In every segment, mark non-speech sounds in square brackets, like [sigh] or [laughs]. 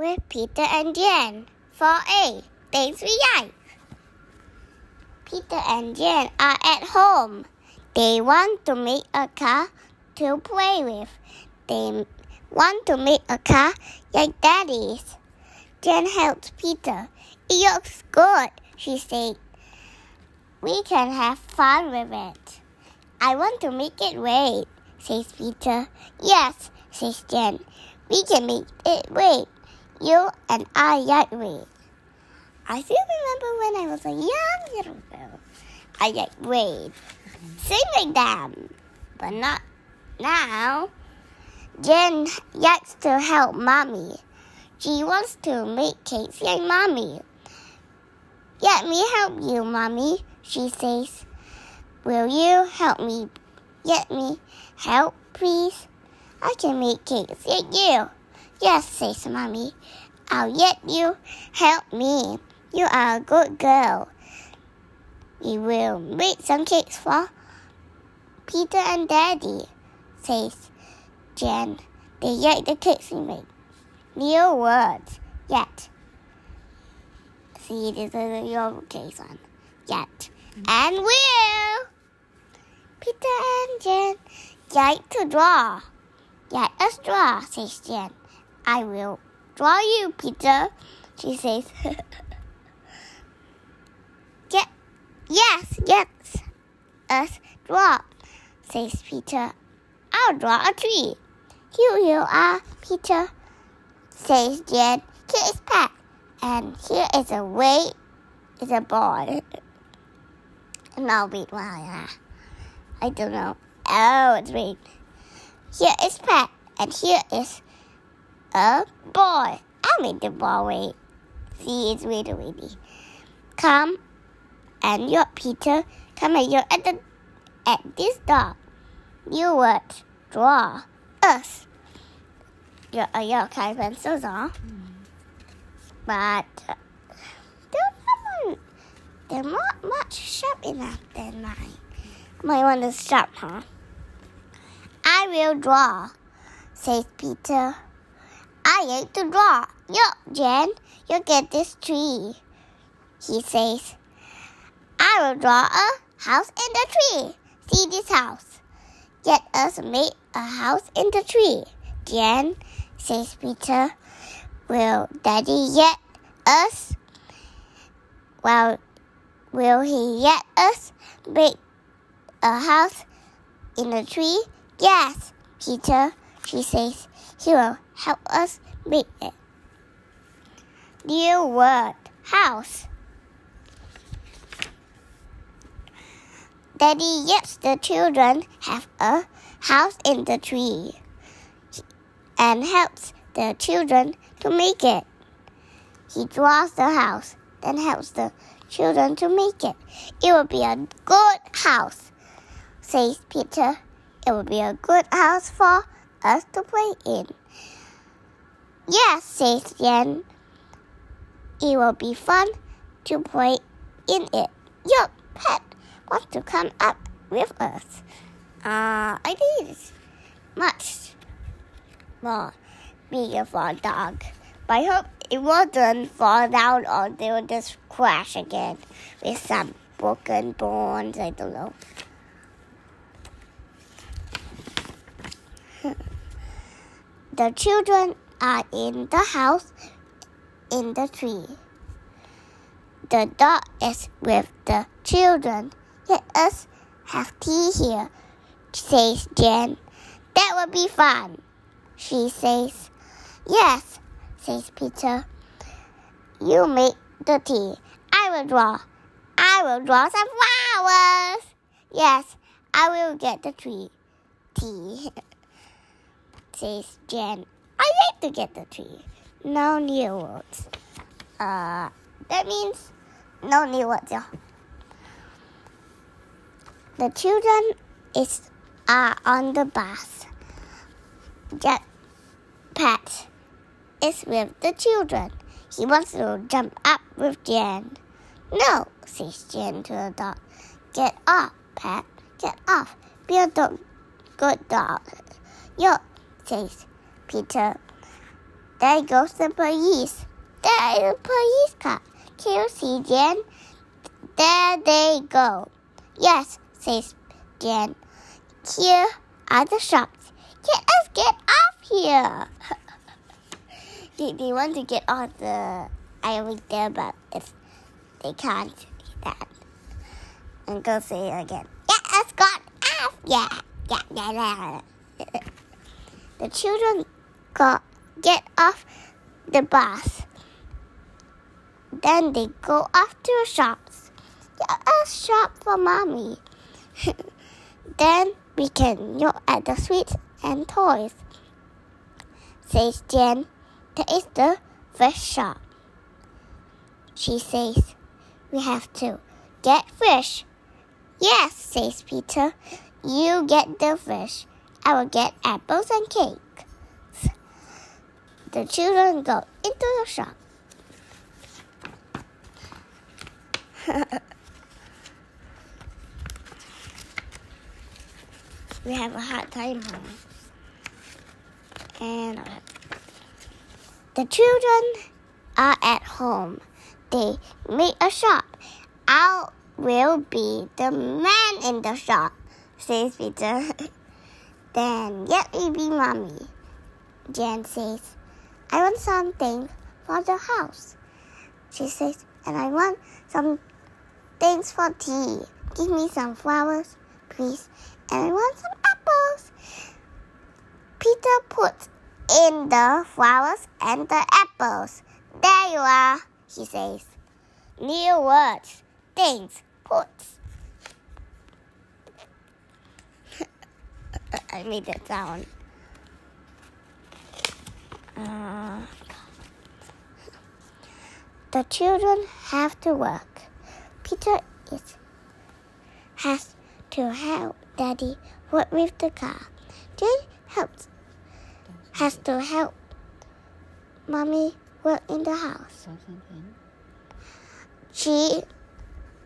with Peter and Jen. 4A. Day 3 Peter and Jen are at home. They want to make a car to play with. They want to make a car like Daddy's. Jen helps Peter. It looks good, she said. We can have fun with it. I want to make it wait, says Peter. Yes, says Jen. We can make it wait. You and I yet wait. I still remember when I was a young little girl. I yet wait. Sing like them, but not now. Jen likes to help Mommy. She wants to make cakes like Mommy. Let me help you, Mommy, she says. Will you help me? Let me help, please? I can make cakes like you. Yes, says Mommy. I'll let you help me. You are a good girl. We will make some cakes for Peter and Daddy, says Jen. They like the cakes we make. New words, yet. See, this is your case one. Yet. And will. Peter and Jen like to draw. Let us draw, says Jen. I will draw you, Peter, she says. [laughs] Get, yes, yes, us draw, says Peter. I'll draw a tree. Here you are, Peter, says Jen. Here is Pat, and here is a weight, is a ball. No, wait, wow, yeah. I don't know. Oh, it's wait. Here is Pat, and here is a ball. I made the ball wait. See, it's way too Come, and you're Peter. Come and you're at the at this dog. You would draw us. Your uh, your kind pencils are, but uh, they're not they're not much sharp enough than mine. My one is sharp, huh? I will draw, says Peter. I like to draw. Look, Jen, you get this tree. He says, I will draw a house in the tree. See this house. Let us make a house in the tree. Jen, says Peter, will Daddy let us? Well, will he let us make a house in the tree? Yes, Peter, she says. He will help us make it. New word, house. Daddy lets the children have a house in the tree and helps the children to make it. He draws the house, then helps the children to make it. It will be a good house, says Peter. It will be a good house for us to play in. Yes, says Jen. It will be fun to play in it. Your Pet wants to come up with us. Uh, I think it's much more bigger for a dog. But I hope it won't fall down or they will just crash again with some broken bones. I don't know. The children are in the house in the tree. The dog is with the children. Let us have tea here, says Jen. That would be fun, she says. Yes, says Peter. You make the tea. I will draw. I will draw some flowers. Yes, I will get the tree. Tea, [laughs] says Jen. I like to get the tree. No new words. Uh, that means no new words. The children is are on the bus. Jack Pat is with the children. He wants to jump up with Jen. No, says Jen to the dog. Get off, Pat. Get off. Be a dog. good dog. Yo, says Peter. There goes the police. There is a police car. Can you see, Jen? There they go. Yes, says Jen. Here are the shops. Let us get off here. [laughs] they, they want to get off the island there, but it's, they can't that. And go say it again. Let us got off. Yeah, yeah, yeah, yeah. The children got get off the bus. Then they go off to the shops. A shop for mommy. [laughs] then we can look at the sweets and toys. Says Jen. That is the fish shop. She says, We have to get fish. Yes, says Peter. You get the fish. I will get apples and cake. The children go into the shop. [laughs] we have a hard time home. And the children are at home. They make a shop. I will be the man in the shop, says Peter. [laughs] then let me be mommy. Jen says, I want something for the house. She says, and I want some things for tea. Give me some flowers, please. And I want some apples. Peter puts in the flowers and the apples. There you are, he says. New words, things, puts. I made that sound. Uh, the children have to work. Peter is, has to help Daddy work with the car. Jane helps has to help Mommy work in the house. She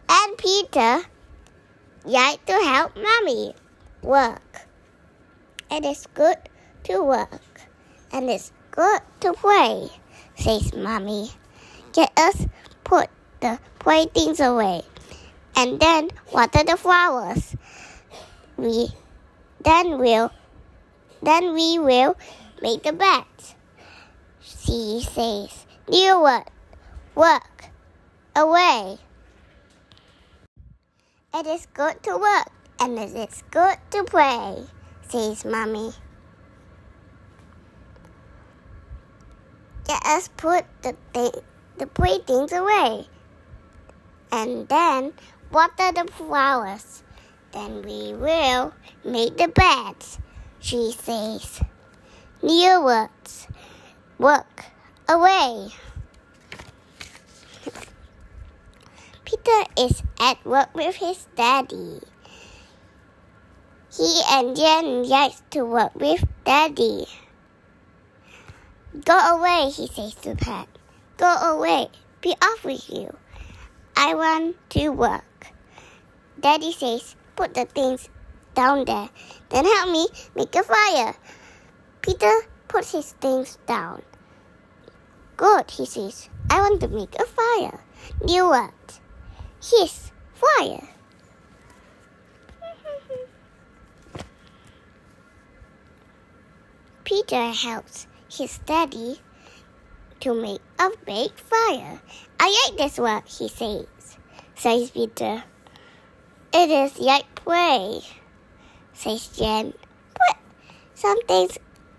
and Peter like to help Mommy work. It is good to work and it's good to play, says Mommy. Get us put the playthings away and then water the flowers. We then we'll then we will make the bed. She says, New work, work, away. It is good to work and it is good to play, says Mommy. Let us put the thing, the playthings away and then water the flowers. Then we will make the beds, she says. New words. Work. Away. Peter is at work with his daddy. He and Jen likes to work with daddy. Go away, he says to Pat. Go away. Be off with you. I want to work. Daddy says, put the things down there. Then help me make a fire. Peter puts his things down. Good, he says. I want to make a fire. New what? His fire. Peter helps his daddy to make a big fire. I like this work, he says, says Peter. It is like play, says Jen. Put some things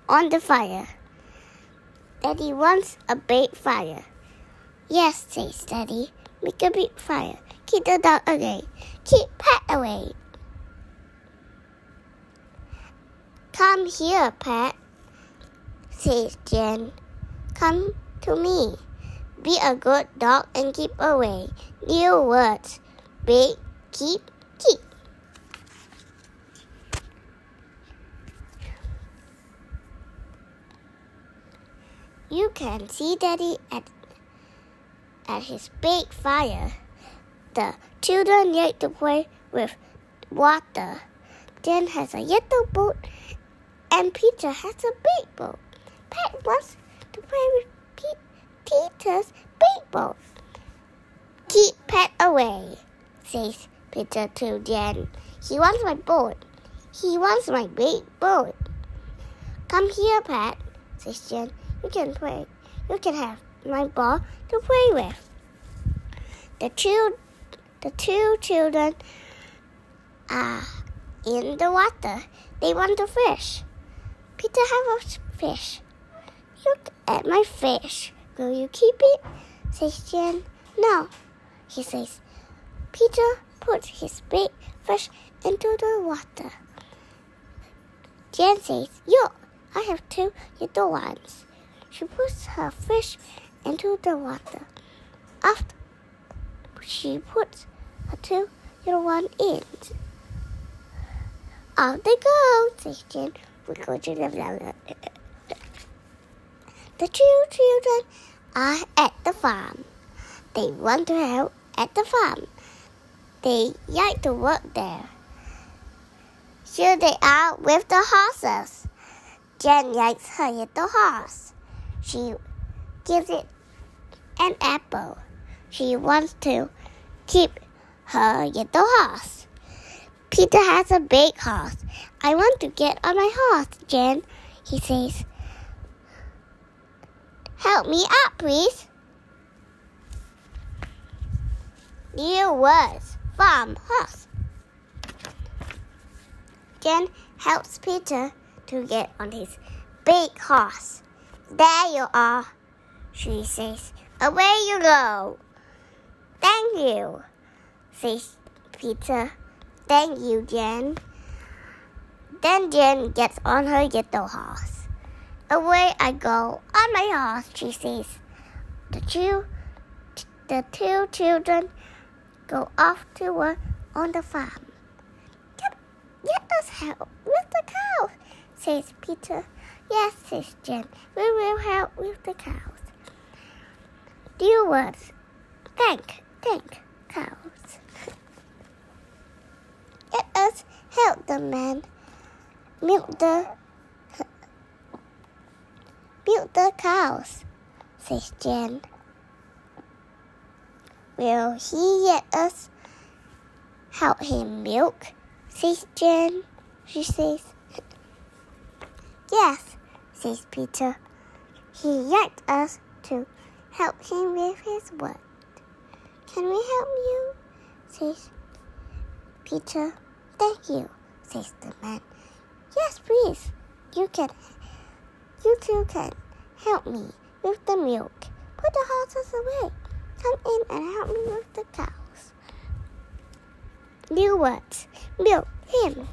on the fire. Daddy wants a big fire. Yes, says Daddy. Make a big fire. Keep the dog away. Keep Pat away. Come here, Pat, says Jen. Come to me. Be a good dog and keep away. New words. Big, keep, keep. You can see Daddy at, at his big fire. The children like to play with water. Jen has a yellow boat and Peter has a big boat. Pat wants to play with Pe- Peter's big. Keep Pet away, says Peter to Jen. He wants my boat. He wants my big boat. Come here, Pet, says Jen. You can play. You can have my ball to play with. The two, the two children are in the water. They want to fish. Peter have a fish. Look at my fish. Will you keep it? says Jen. No, he says. Peter puts his big fish into the water. Jen says, Yo, I have two little ones. She puts her fish into the water. After she puts her two little one in. Off they go, says Jen. We go to the The two children are at the farm. They want to help at the farm. They like to work there. Here they are with the horses. Jen likes her little horse. She gives it an apple. She wants to keep her little horse. Peter has a big horse. I want to get on my horse, Jen, he says. Help me up, please. New words from horse. Jen helps Peter to get on his big horse. There you are, she says. Away you go. Thank you, says Peter. Thank you, Jen. Then Jen gets on her little horse. Away I go on my horse, she says. The two, the two children go off to work on the farm. Get, get us help with the cows, says Peter. Yes, says Jim, We will help with the cows. Dear words. Thank, thank, cows. Let us help the man milk the milk the cows, says Jen. Will he let us help him milk? says Jen. She says. Yes, says Peter. He liked us to help him with his work. Can we help you? says Peter. Thank you, says the man. Yes, please. You can. You two can help me with the milk. Put the horses away. Come in and help me with the cows. New words. Milk him.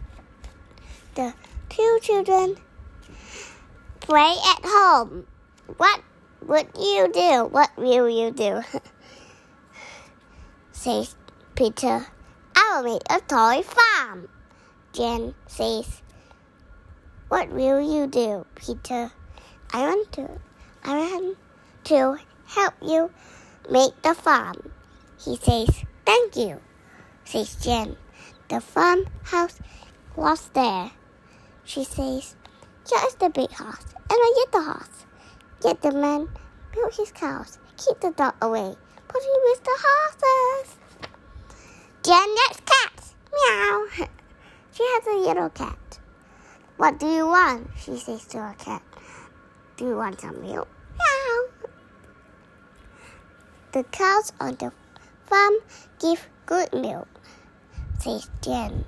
The two children play at home. What would you do? What will you do? [laughs] says Peter. I will make a toy farm. Jen says. What will you do, Peter? I want to. I want to help you make the farm. He says. Thank you, says Jen. The farmhouse was there. She says, Here is the big house and I get the horse. Get the man, milk his cows, keep the dog away, put him with the horses. Jen gets cats. Meow. [laughs] She has a little cat. What do you want? She says to her cat. Do you want some milk? Meow. The cows on the farm give good milk, says Jen.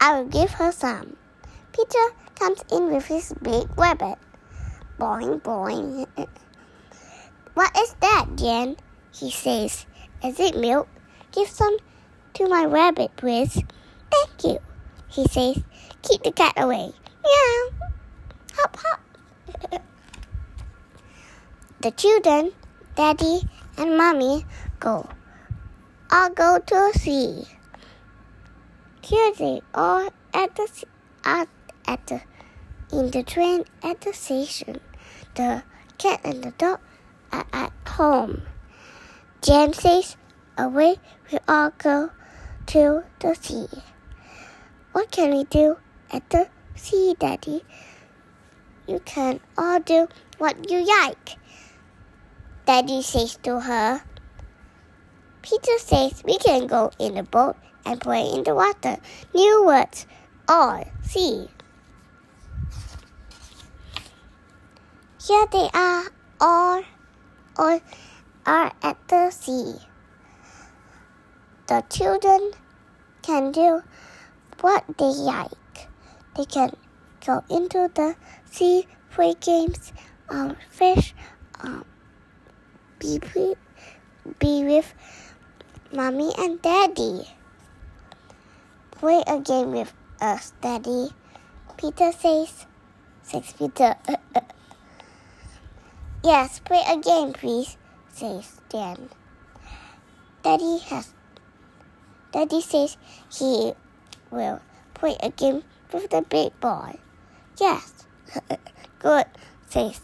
I will give her some. Peter comes in with his big rabbit. Boing, boing. [laughs] what is that, Jen? He says. Is it milk? Give some to my rabbit, please. Thank you, he says. Keep the cat away. Meow. Hop, hop. The children, Daddy and Mommy, go. I'll go to the sea. Here they are at the at, at the in the train at the station. The cat and the dog are at home. Jen says, away we all go to the sea. What can we do at the sea, Daddy? You can all do what you like, Daddy says to her. Peter says we can go in the boat and play in the water. New words. All. See. Here they are. All. All are at the sea. The children can do what they like. They can go into the sea, play games, um, fish, um, be, be with mommy and daddy. Play a game with us, daddy. Peter says, says Peter. [laughs] yes, play a game, please, says Dan. Daddy has. Daddy says he will play a game with the big boy. Yes, [laughs] good, says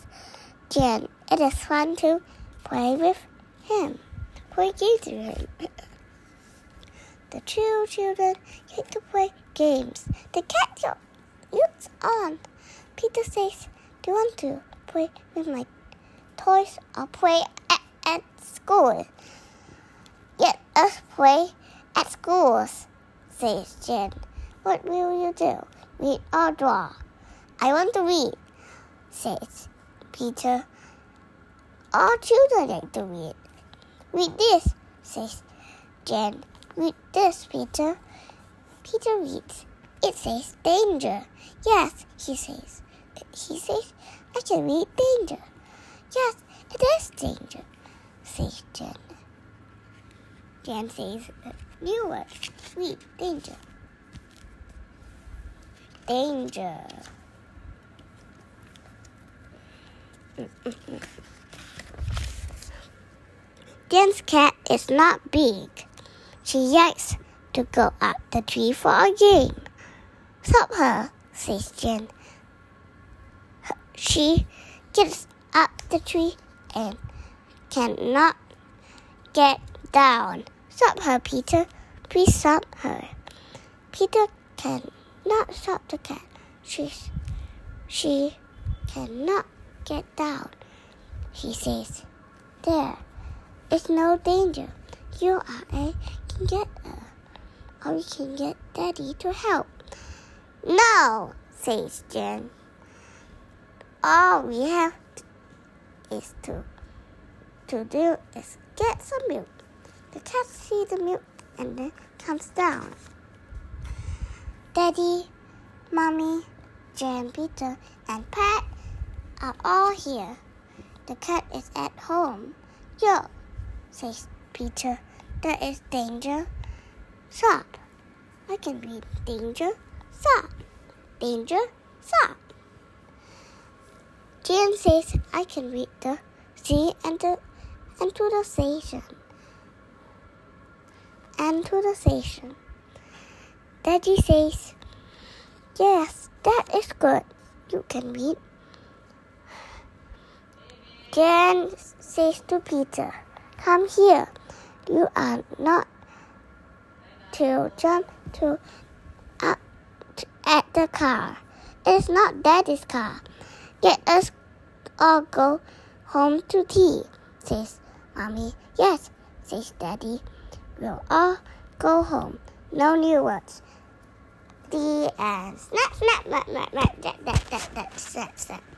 Jan. It is fun to play with him. Play games with him. [laughs] the two children get to play games. The cat looks on. Peter says, Do you want to play with my toys or play at, at school? Let us play at schools, says Jen. What will you do? Read or draw? I want to read, says Peter. All children like to read. Read this, says Jen. Read this, Peter. Peter reads. It says danger. Yes, he says. He says, I can read danger. Yes, it is danger, says Jen. Jen says, new word. Read danger. Danger. [laughs] Jen's cat is not big. She likes to go up the tree for a game. Stop her, says Jen. She gets up the tree and cannot get down. Stop her, Peter. Please stop her. Peter cannot stop the cat. She's, she cannot get down. He says, There is no danger. You are a can get her, or we can get Daddy to help. No, says Jen. All we have is to to do is get some milk. The cat sees the milk and then comes down. Daddy, Mommy, Jen, Peter, and Pat are all here. The cat is at home. Yo, says Peter, there is danger. Stop. I can read danger. Stop. Danger. Stop. Jan says I can read the sea and the and to the station. And to the station. Daddy says, Yes, that is good. You can read Jan says to Peter, Come here. You are not to jump to up at the car. It's not Daddy's car. Let us all go home to tea, says Mommy. Yes, says Daddy. We'll all go home. No new words. The end. Snap, snap, snap, snap, snap, snap, snap, snap, snap, snap.